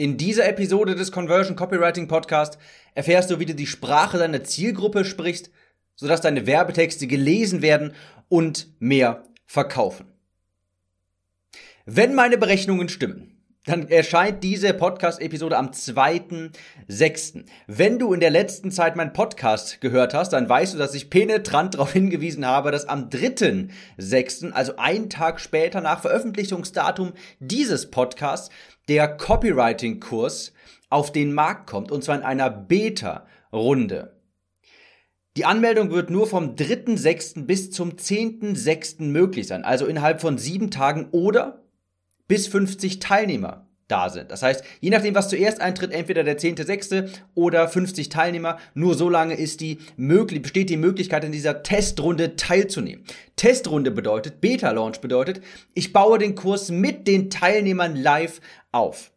In dieser Episode des Conversion Copywriting Podcast erfährst du, wie du die Sprache deiner Zielgruppe sprichst, sodass deine Werbetexte gelesen werden und mehr verkaufen. Wenn meine Berechnungen stimmen, dann erscheint diese Podcast-Episode am 2.6. Wenn du in der letzten Zeit meinen Podcast gehört hast, dann weißt du, dass ich penetrant darauf hingewiesen habe, dass am 3.6., also einen Tag später nach Veröffentlichungsdatum dieses Podcasts, der Copywriting-Kurs auf den Markt kommt, und zwar in einer Beta-Runde. Die Anmeldung wird nur vom 3.6. bis zum 10.6. möglich sein, also innerhalb von sieben Tagen oder bis 50 Teilnehmer da sind. Das heißt, je nachdem, was zuerst eintritt, entweder der 10.6. oder 50 Teilnehmer, nur so lange ist die möglich, besteht die Möglichkeit, in dieser Testrunde teilzunehmen. Testrunde bedeutet, Beta-Launch bedeutet, ich baue den Kurs mit den Teilnehmern live auf.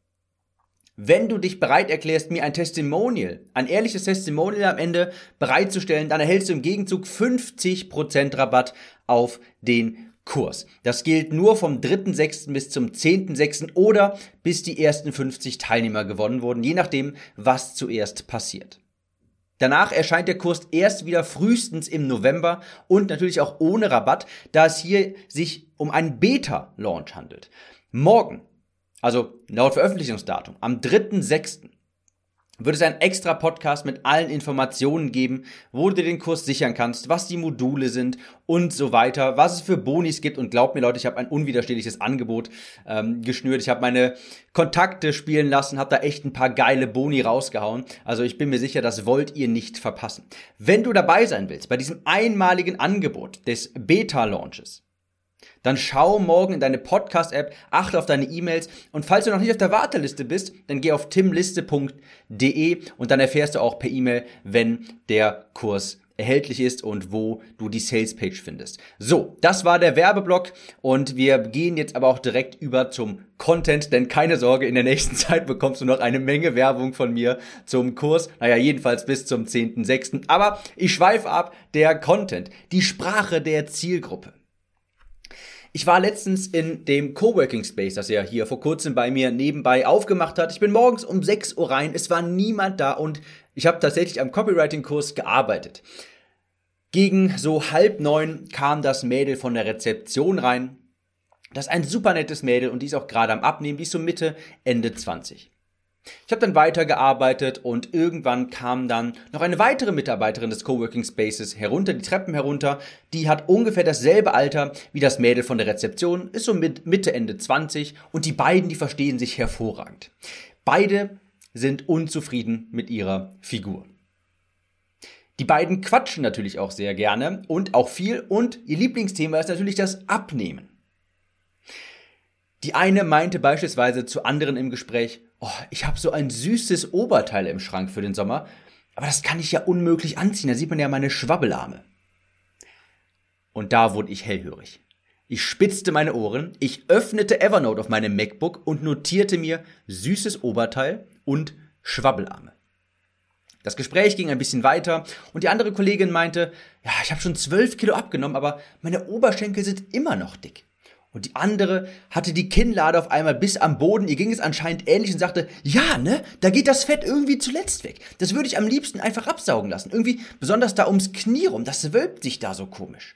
Wenn du dich bereit erklärst, mir ein Testimonial, ein ehrliches Testimonial am Ende bereitzustellen, dann erhältst du im Gegenzug 50% Rabatt auf den Kurs. Das gilt nur vom 3.6. bis zum 10.6. oder bis die ersten 50 Teilnehmer gewonnen wurden, je nachdem, was zuerst passiert. Danach erscheint der Kurs erst wieder frühestens im November und natürlich auch ohne Rabatt, da es hier sich um einen Beta-Launch handelt. Morgen, also laut Veröffentlichungsdatum, am 3.6., wird es einen extra Podcast mit allen Informationen geben, wo du dir den Kurs sichern kannst, was die Module sind und so weiter, was es für Bonis gibt. Und glaubt mir Leute, ich habe ein unwiderstehliches Angebot ähm, geschnürt. Ich habe meine Kontakte spielen lassen, habe da echt ein paar geile Boni rausgehauen. Also ich bin mir sicher, das wollt ihr nicht verpassen. Wenn du dabei sein willst bei diesem einmaligen Angebot des Beta-Launches, dann schau morgen in deine Podcast-App, achte auf deine E-Mails und falls du noch nicht auf der Warteliste bist, dann geh auf timliste.de und dann erfährst du auch per E-Mail, wenn der Kurs erhältlich ist und wo du die Sales Page findest. So, das war der Werbeblock und wir gehen jetzt aber auch direkt über zum Content, denn keine Sorge, in der nächsten Zeit bekommst du noch eine Menge Werbung von mir zum Kurs. Naja, jedenfalls bis zum 10.6. Aber ich schweife ab, der Content, die Sprache der Zielgruppe. Ich war letztens in dem Coworking Space, das er hier vor kurzem bei mir nebenbei aufgemacht hat. Ich bin morgens um 6 Uhr rein, es war niemand da und ich habe tatsächlich am Copywriting-Kurs gearbeitet. Gegen so halb neun kam das Mädel von der Rezeption rein. Das ist ein super nettes Mädel und die ist auch gerade am Abnehmen, die ist so Mitte, Ende 20. Ich habe dann weitergearbeitet und irgendwann kam dann noch eine weitere Mitarbeiterin des Coworking Spaces herunter, die Treppen herunter. Die hat ungefähr dasselbe Alter wie das Mädel von der Rezeption, ist so mit Mitte, Ende 20 und die beiden, die verstehen sich hervorragend. Beide sind unzufrieden mit ihrer Figur. Die beiden quatschen natürlich auch sehr gerne und auch viel und ihr Lieblingsthema ist natürlich das Abnehmen. Die eine meinte beispielsweise zu anderen im Gespräch, oh, ich habe so ein süßes Oberteil im Schrank für den Sommer, aber das kann ich ja unmöglich anziehen, da sieht man ja meine Schwabbelarme. Und da wurde ich hellhörig. Ich spitzte meine Ohren, ich öffnete Evernote auf meinem MacBook und notierte mir süßes Oberteil und Schwabbelarme. Das Gespräch ging ein bisschen weiter und die andere Kollegin meinte, ja, ich habe schon zwölf Kilo abgenommen, aber meine Oberschenkel sind immer noch dick. Und die andere hatte die Kinnlade auf einmal bis am Boden. Ihr ging es anscheinend ähnlich und sagte, ja, ne, da geht das Fett irgendwie zuletzt weg. Das würde ich am liebsten einfach absaugen lassen. Irgendwie besonders da ums Knie rum. Das wölbt sich da so komisch.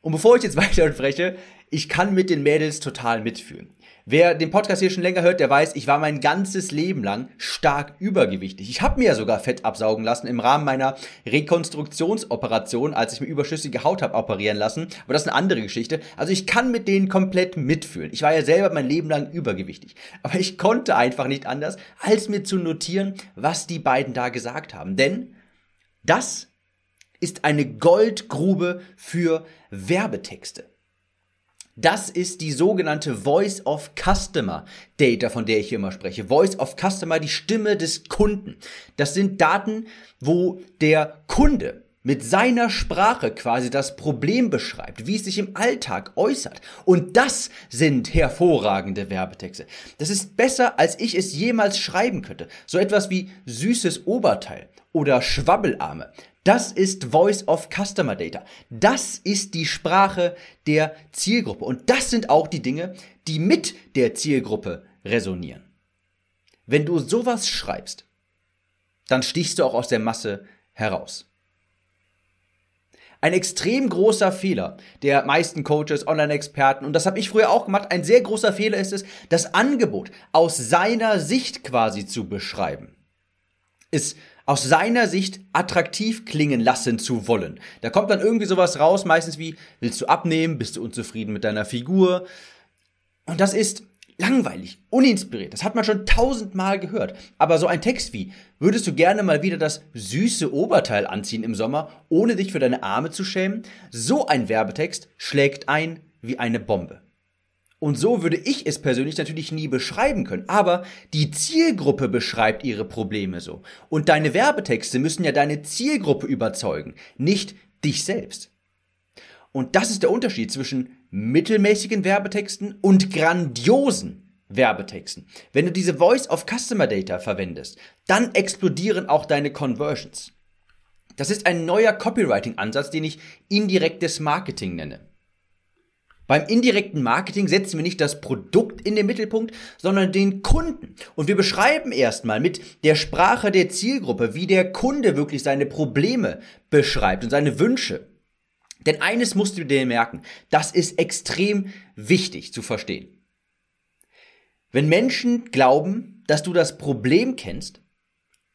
Und bevor ich jetzt weiter spreche, ich kann mit den Mädels total mitfühlen. Wer den Podcast hier schon länger hört, der weiß, ich war mein ganzes Leben lang stark übergewichtig. Ich habe mir ja sogar Fett absaugen lassen im Rahmen meiner Rekonstruktionsoperation, als ich mir überschüssige Haut habe operieren lassen. Aber das ist eine andere Geschichte. Also ich kann mit denen komplett mitfühlen. Ich war ja selber mein Leben lang übergewichtig. Aber ich konnte einfach nicht anders, als mir zu notieren, was die beiden da gesagt haben. Denn das ist eine Goldgrube für Werbetexte. Das ist die sogenannte Voice of Customer Data, von der ich hier immer spreche. Voice of Customer, die Stimme des Kunden. Das sind Daten, wo der Kunde mit seiner Sprache quasi das Problem beschreibt, wie es sich im Alltag äußert. Und das sind hervorragende Werbetexte. Das ist besser, als ich es jemals schreiben könnte. So etwas wie süßes Oberteil oder Schwabbelarme. Das ist Voice of Customer Data. Das ist die Sprache der Zielgruppe. Und das sind auch die Dinge, die mit der Zielgruppe resonieren. Wenn du sowas schreibst, dann stichst du auch aus der Masse heraus. Ein extrem großer Fehler der meisten Coaches, Online-Experten, und das habe ich früher auch gemacht, ein sehr großer Fehler ist es, das Angebot aus seiner Sicht quasi zu beschreiben. Ist aus seiner Sicht attraktiv klingen lassen zu wollen. Da kommt dann irgendwie sowas raus, meistens wie, willst du abnehmen, bist du unzufrieden mit deiner Figur? Und das ist langweilig, uninspiriert. Das hat man schon tausendmal gehört. Aber so ein Text wie, würdest du gerne mal wieder das süße Oberteil anziehen im Sommer, ohne dich für deine Arme zu schämen? So ein Werbetext schlägt ein wie eine Bombe. Und so würde ich es persönlich natürlich nie beschreiben können. Aber die Zielgruppe beschreibt ihre Probleme so. Und deine Werbetexte müssen ja deine Zielgruppe überzeugen, nicht dich selbst. Und das ist der Unterschied zwischen mittelmäßigen Werbetexten und grandiosen Werbetexten. Wenn du diese Voice of Customer Data verwendest, dann explodieren auch deine Conversions. Das ist ein neuer Copywriting-Ansatz, den ich indirektes Marketing nenne. Beim indirekten Marketing setzen wir nicht das Produkt in den Mittelpunkt, sondern den Kunden. Und wir beschreiben erstmal mit der Sprache der Zielgruppe, wie der Kunde wirklich seine Probleme beschreibt und seine Wünsche. Denn eines musst du dir merken, das ist extrem wichtig zu verstehen. Wenn Menschen glauben, dass du das Problem kennst,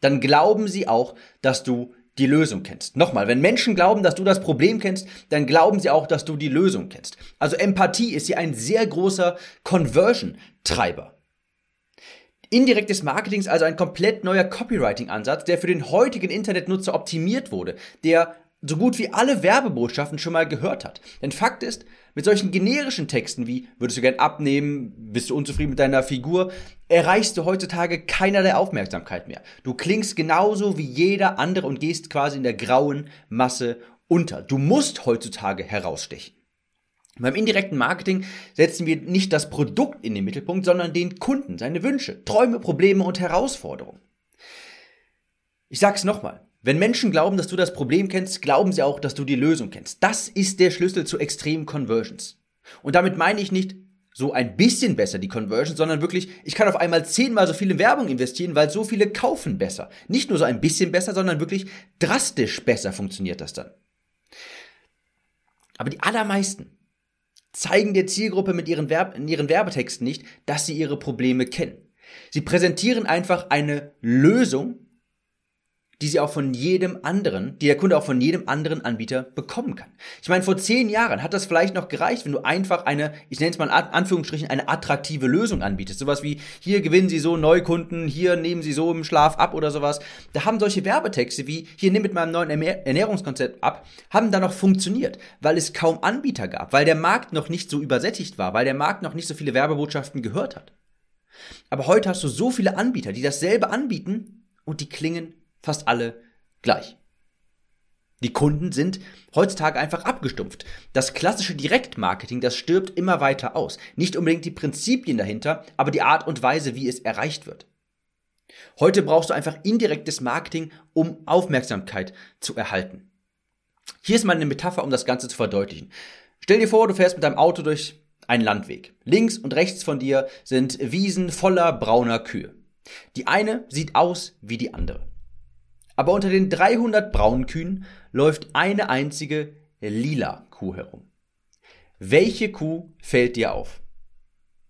dann glauben sie auch, dass du die Lösung kennst. Nochmal, wenn Menschen glauben, dass du das Problem kennst, dann glauben sie auch, dass du die Lösung kennst. Also Empathie ist hier ein sehr großer Conversion-Treiber. Indirektes Marketing ist also ein komplett neuer Copywriting-Ansatz, der für den heutigen Internetnutzer optimiert wurde, der so gut wie alle Werbebotschaften schon mal gehört hat. Denn Fakt ist, mit solchen generischen Texten wie würdest du gern abnehmen, bist du unzufrieden mit deiner Figur, erreichst du heutzutage keinerlei Aufmerksamkeit mehr. Du klingst genauso wie jeder andere und gehst quasi in der grauen Masse unter. Du musst heutzutage herausstechen. Beim indirekten Marketing setzen wir nicht das Produkt in den Mittelpunkt, sondern den Kunden, seine Wünsche, Träume, Probleme und Herausforderungen. Ich sag's nochmal. Wenn Menschen glauben, dass du das Problem kennst, glauben sie auch, dass du die Lösung kennst. Das ist der Schlüssel zu extremen Conversions. Und damit meine ich nicht so ein bisschen besser die Conversions, sondern wirklich, ich kann auf einmal zehnmal so viele Werbung investieren, weil so viele kaufen besser. Nicht nur so ein bisschen besser, sondern wirklich drastisch besser funktioniert das dann. Aber die allermeisten zeigen der Zielgruppe mit ihren, Werb in ihren Werbetexten nicht, dass sie ihre Probleme kennen. Sie präsentieren einfach eine Lösung, die sie auch von jedem anderen, die der Kunde auch von jedem anderen Anbieter bekommen kann. Ich meine, vor zehn Jahren hat das vielleicht noch gereicht, wenn du einfach eine, ich nenne es mal in Anführungsstrichen, eine attraktive Lösung anbietest. Sowas wie, hier gewinnen sie so Neukunden, hier nehmen sie so im Schlaf ab oder sowas. Da haben solche Werbetexte wie, hier nimm mit meinem neuen Ernährungskonzept ab, haben da noch funktioniert, weil es kaum Anbieter gab, weil der Markt noch nicht so übersättigt war, weil der Markt noch nicht so viele Werbebotschaften gehört hat. Aber heute hast du so viele Anbieter, die dasselbe anbieten und die klingen fast alle gleich. Die Kunden sind heutzutage einfach abgestumpft. Das klassische Direktmarketing, das stirbt immer weiter aus. Nicht unbedingt die Prinzipien dahinter, aber die Art und Weise, wie es erreicht wird. Heute brauchst du einfach indirektes Marketing, um Aufmerksamkeit zu erhalten. Hier ist mal eine Metapher, um das Ganze zu verdeutlichen. Stell dir vor, du fährst mit deinem Auto durch einen Landweg. Links und rechts von dir sind Wiesen voller brauner Kühe. Die eine sieht aus wie die andere. Aber unter den 300 braunen Kühen läuft eine einzige lila Kuh herum. Welche Kuh fällt dir auf?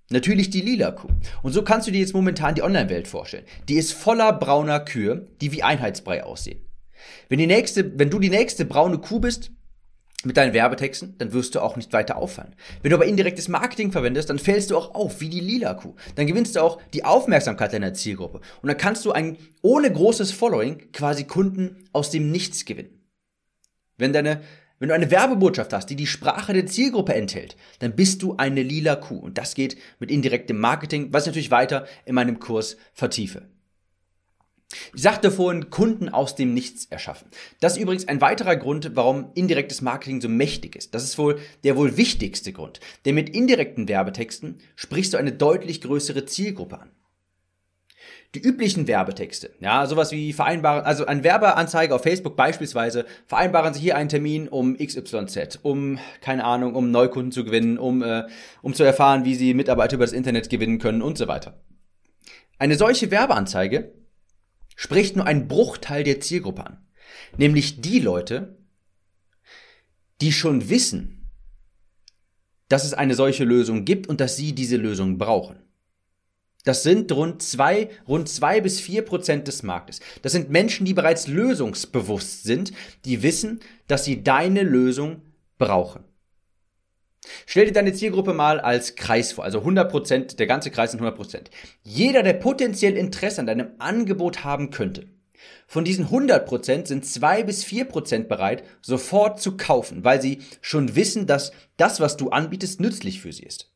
Natürlich die lila Kuh. Und so kannst du dir jetzt momentan die Online-Welt vorstellen. Die ist voller brauner Kühe, die wie Einheitsbrei aussehen. Wenn, die nächste, wenn du die nächste braune Kuh bist, mit deinen Werbetexten, dann wirst du auch nicht weiter auffallen. Wenn du aber indirektes Marketing verwendest, dann fällst du auch auf, wie die lila Kuh. Dann gewinnst du auch die Aufmerksamkeit deiner Zielgruppe. Und dann kannst du ein, ohne großes Following quasi Kunden aus dem Nichts gewinnen. Wenn deine, wenn du eine Werbebotschaft hast, die die Sprache der Zielgruppe enthält, dann bist du eine lila Kuh. Und das geht mit indirektem Marketing, was ich natürlich weiter in meinem Kurs vertiefe. Ich sagte vorhin, Kunden aus dem Nichts erschaffen. Das ist übrigens ein weiterer Grund, warum indirektes Marketing so mächtig ist. Das ist wohl der wohl wichtigste Grund. Denn mit indirekten Werbetexten sprichst du eine deutlich größere Zielgruppe an. Die üblichen Werbetexte, ja, sowas wie vereinbaren, also ein Werbeanzeige auf Facebook beispielsweise, vereinbaren Sie hier einen Termin um XYZ, um, keine Ahnung, um Neukunden zu gewinnen, um, äh, um zu erfahren, wie Sie Mitarbeiter über das Internet gewinnen können und so weiter Eine solche Werbeanzeige spricht nur einen Bruchteil der Zielgruppe an. Nämlich die Leute, die schon wissen, dass es eine solche Lösung gibt und dass sie diese Lösung brauchen. Das sind rund zwei, rund zwei bis vier Prozent des Marktes. Das sind Menschen, die bereits lösungsbewusst sind, die wissen, dass sie deine Lösung brauchen. Stell dir deine Zielgruppe mal als Kreis vor, also 100 Prozent, der ganze Kreis sind 100 Prozent. Jeder, der potenziell Interesse an deinem Angebot haben könnte, von diesen 100 Prozent sind zwei bis vier Prozent bereit, sofort zu kaufen, weil sie schon wissen, dass das, was du anbietest, nützlich für sie ist.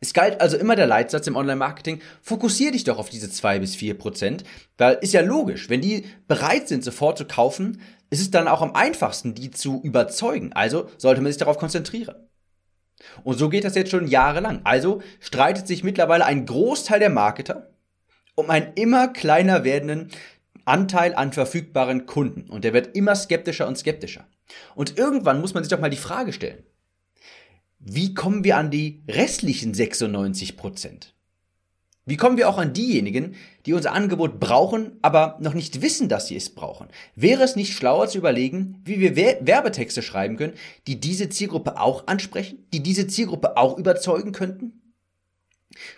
Es galt also immer der Leitsatz im Online-Marketing, fokussier dich doch auf diese zwei bis vier Prozent, weil ist ja logisch, wenn die bereit sind, sofort zu kaufen, ist es dann auch am einfachsten, die zu überzeugen. Also sollte man sich darauf konzentrieren. Und so geht das jetzt schon jahrelang. Also streitet sich mittlerweile ein Großteil der Marketer um einen immer kleiner werdenden Anteil an verfügbaren Kunden. Und der wird immer skeptischer und skeptischer. Und irgendwann muss man sich doch mal die Frage stellen, wie kommen wir an die restlichen 96 Prozent? Wie kommen wir auch an diejenigen, die unser Angebot brauchen, aber noch nicht wissen, dass sie es brauchen? Wäre es nicht schlauer zu überlegen, wie wir Werbetexte schreiben können, die diese Zielgruppe auch ansprechen, die diese Zielgruppe auch überzeugen könnten?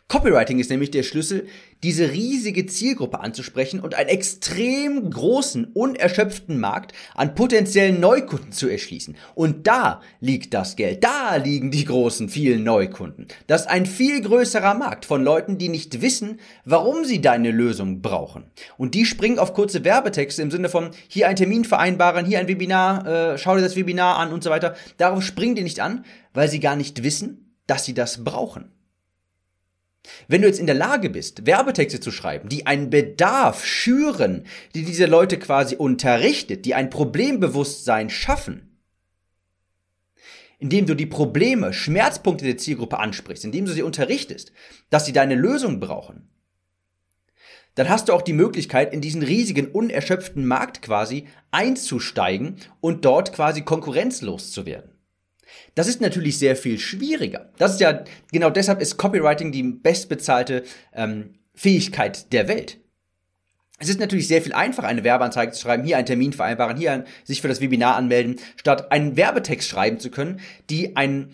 Copywriting ist nämlich der Schlüssel, diese riesige Zielgruppe anzusprechen und einen extrem großen, unerschöpften Markt an potenziellen Neukunden zu erschließen. Und da liegt das Geld, da liegen die großen, vielen Neukunden. Das ist ein viel größerer Markt von Leuten, die nicht wissen, warum sie deine Lösung brauchen. Und die springen auf kurze Werbetexte im Sinne von hier ein Termin vereinbaren, hier ein Webinar, äh, schau dir das Webinar an und so weiter. Darauf springen die nicht an, weil sie gar nicht wissen, dass sie das brauchen. Wenn du jetzt in der Lage bist, Werbetexte zu schreiben, die einen Bedarf schüren, die diese Leute quasi unterrichtet, die ein Problembewusstsein schaffen, indem du die Probleme, Schmerzpunkte der Zielgruppe ansprichst, indem du sie unterrichtest, dass sie deine Lösung brauchen, dann hast du auch die Möglichkeit, in diesen riesigen, unerschöpften Markt quasi einzusteigen und dort quasi konkurrenzlos zu werden. Das ist natürlich sehr viel schwieriger. Das ist ja, genau deshalb ist Copywriting die bestbezahlte ähm, Fähigkeit der Welt. Es ist natürlich sehr viel einfacher, eine Werbeanzeige zu schreiben, hier einen Termin vereinbaren, hier sich für das Webinar anmelden, statt einen Werbetext schreiben zu können, die einen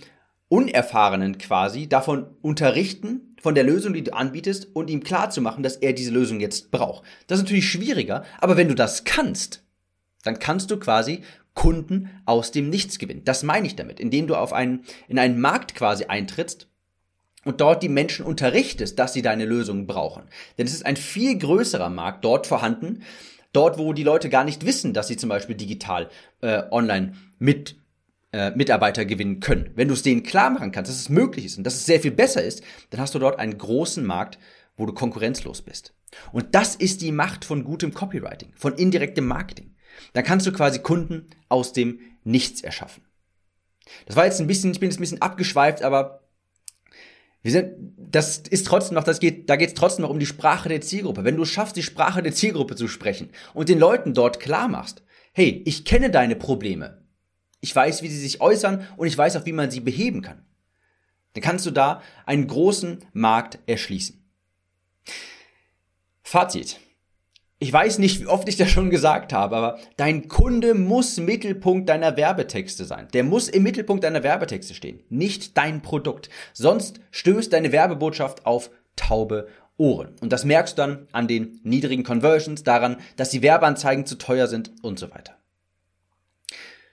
Unerfahrenen quasi davon unterrichten, von der Lösung, die du anbietest, und ihm klar zu machen, dass er diese Lösung jetzt braucht. Das ist natürlich schwieriger, aber wenn du das kannst, dann kannst du quasi Kunden aus dem Nichts gewinnen. Das meine ich damit, indem du auf einen, in einen Markt quasi eintrittst und dort die Menschen unterrichtest, dass sie deine Lösungen brauchen. Denn es ist ein viel größerer Markt dort vorhanden, dort wo die Leute gar nicht wissen, dass sie zum Beispiel digital äh, online mit äh, Mitarbeiter gewinnen können. Wenn du es denen klar machen kannst, dass es möglich ist und dass es sehr viel besser ist, dann hast du dort einen großen Markt, wo du konkurrenzlos bist. Und das ist die Macht von gutem Copywriting, von indirektem Marketing. Dann kannst du quasi Kunden aus dem Nichts erschaffen. Das war jetzt ein bisschen, ich bin jetzt ein bisschen abgeschweift, aber wir sind, das ist trotzdem noch, das geht, da geht es trotzdem noch um die Sprache der Zielgruppe. Wenn du schaffst, die Sprache der Zielgruppe zu sprechen und den Leuten dort klar machst, hey, ich kenne deine Probleme. Ich weiß, wie sie sich äußern und ich weiß auch, wie man sie beheben kann. Dann kannst du da einen großen Markt erschließen. Fazit. Ich weiß nicht, wie oft ich das schon gesagt habe, aber dein Kunde muss Mittelpunkt deiner Werbetexte sein. Der muss im Mittelpunkt deiner Werbetexte stehen, nicht dein Produkt. Sonst stößt deine Werbebotschaft auf taube Ohren. Und das merkst du dann an den niedrigen Conversions, daran, dass die Werbeanzeigen zu teuer sind und so weiter.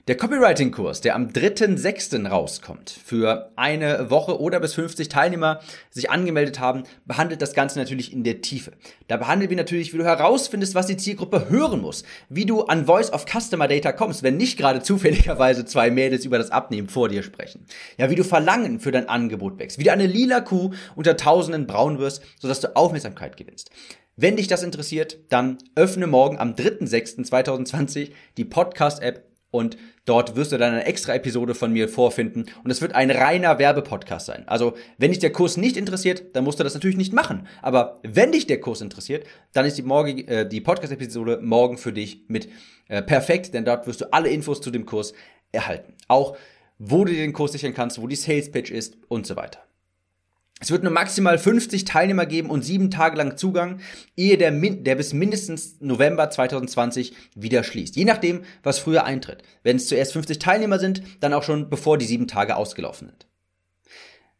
Der Copywriting-Kurs, der am 3.6. rauskommt, für eine Woche oder bis 50 Teilnehmer sich angemeldet haben, behandelt das Ganze natürlich in der Tiefe. Da behandeln wir natürlich, wie du herausfindest, was die Zielgruppe hören muss, wie du an Voice of Customer Data kommst, wenn nicht gerade zufälligerweise zwei Mädels über das Abnehmen vor dir sprechen. Ja, wie du Verlangen für dein Angebot wächst, wie du eine lila Kuh unter Tausenden braun wirst, sodass du Aufmerksamkeit gewinnst. Wenn dich das interessiert, dann öffne morgen am 3.6.2020 die Podcast-App und dort wirst du dann eine extra Episode von mir vorfinden und es wird ein reiner Werbepodcast sein. Also, wenn dich der Kurs nicht interessiert, dann musst du das natürlich nicht machen. Aber wenn dich der Kurs interessiert, dann ist die, morgen, äh, die Podcast-Episode morgen für dich mit äh, perfekt, denn dort wirst du alle Infos zu dem Kurs erhalten. Auch wo du den Kurs sichern kannst, wo die Sales Pitch ist und so weiter. Es wird nur maximal 50 Teilnehmer geben und sieben Tage lang Zugang, ehe der, der bis mindestens November 2020 wieder schließt. Je nachdem, was früher eintritt. Wenn es zuerst 50 Teilnehmer sind, dann auch schon bevor die sieben Tage ausgelaufen sind.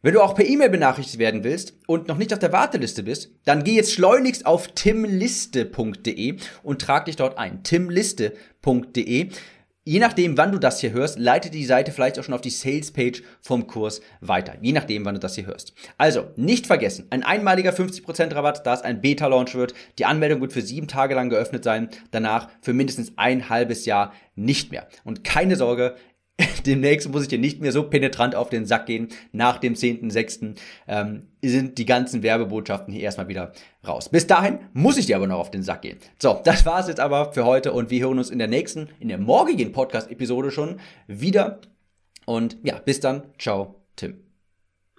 Wenn du auch per E-Mail benachrichtigt werden willst und noch nicht auf der Warteliste bist, dann geh jetzt schleunigst auf timliste.de und trag dich dort ein. timliste.de. Je nachdem, wann du das hier hörst, leitet die Seite vielleicht auch schon auf die Sales-Page vom Kurs weiter. Je nachdem, wann du das hier hörst. Also, nicht vergessen, ein einmaliger 50% Rabatt, da es ein Beta-Launch wird. Die Anmeldung wird für sieben Tage lang geöffnet sein, danach für mindestens ein halbes Jahr nicht mehr. Und keine Sorge, demnächst muss ich dir nicht mehr so penetrant auf den Sack gehen. Nach dem 10.6. Ähm, sind die ganzen Werbebotschaften hier erstmal wieder raus. Bis dahin muss ich dir aber noch auf den Sack gehen. So, das war's jetzt aber für heute und wir hören uns in der nächsten, in der morgigen Podcast-Episode schon wieder. Und ja, bis dann. Ciao, Tim.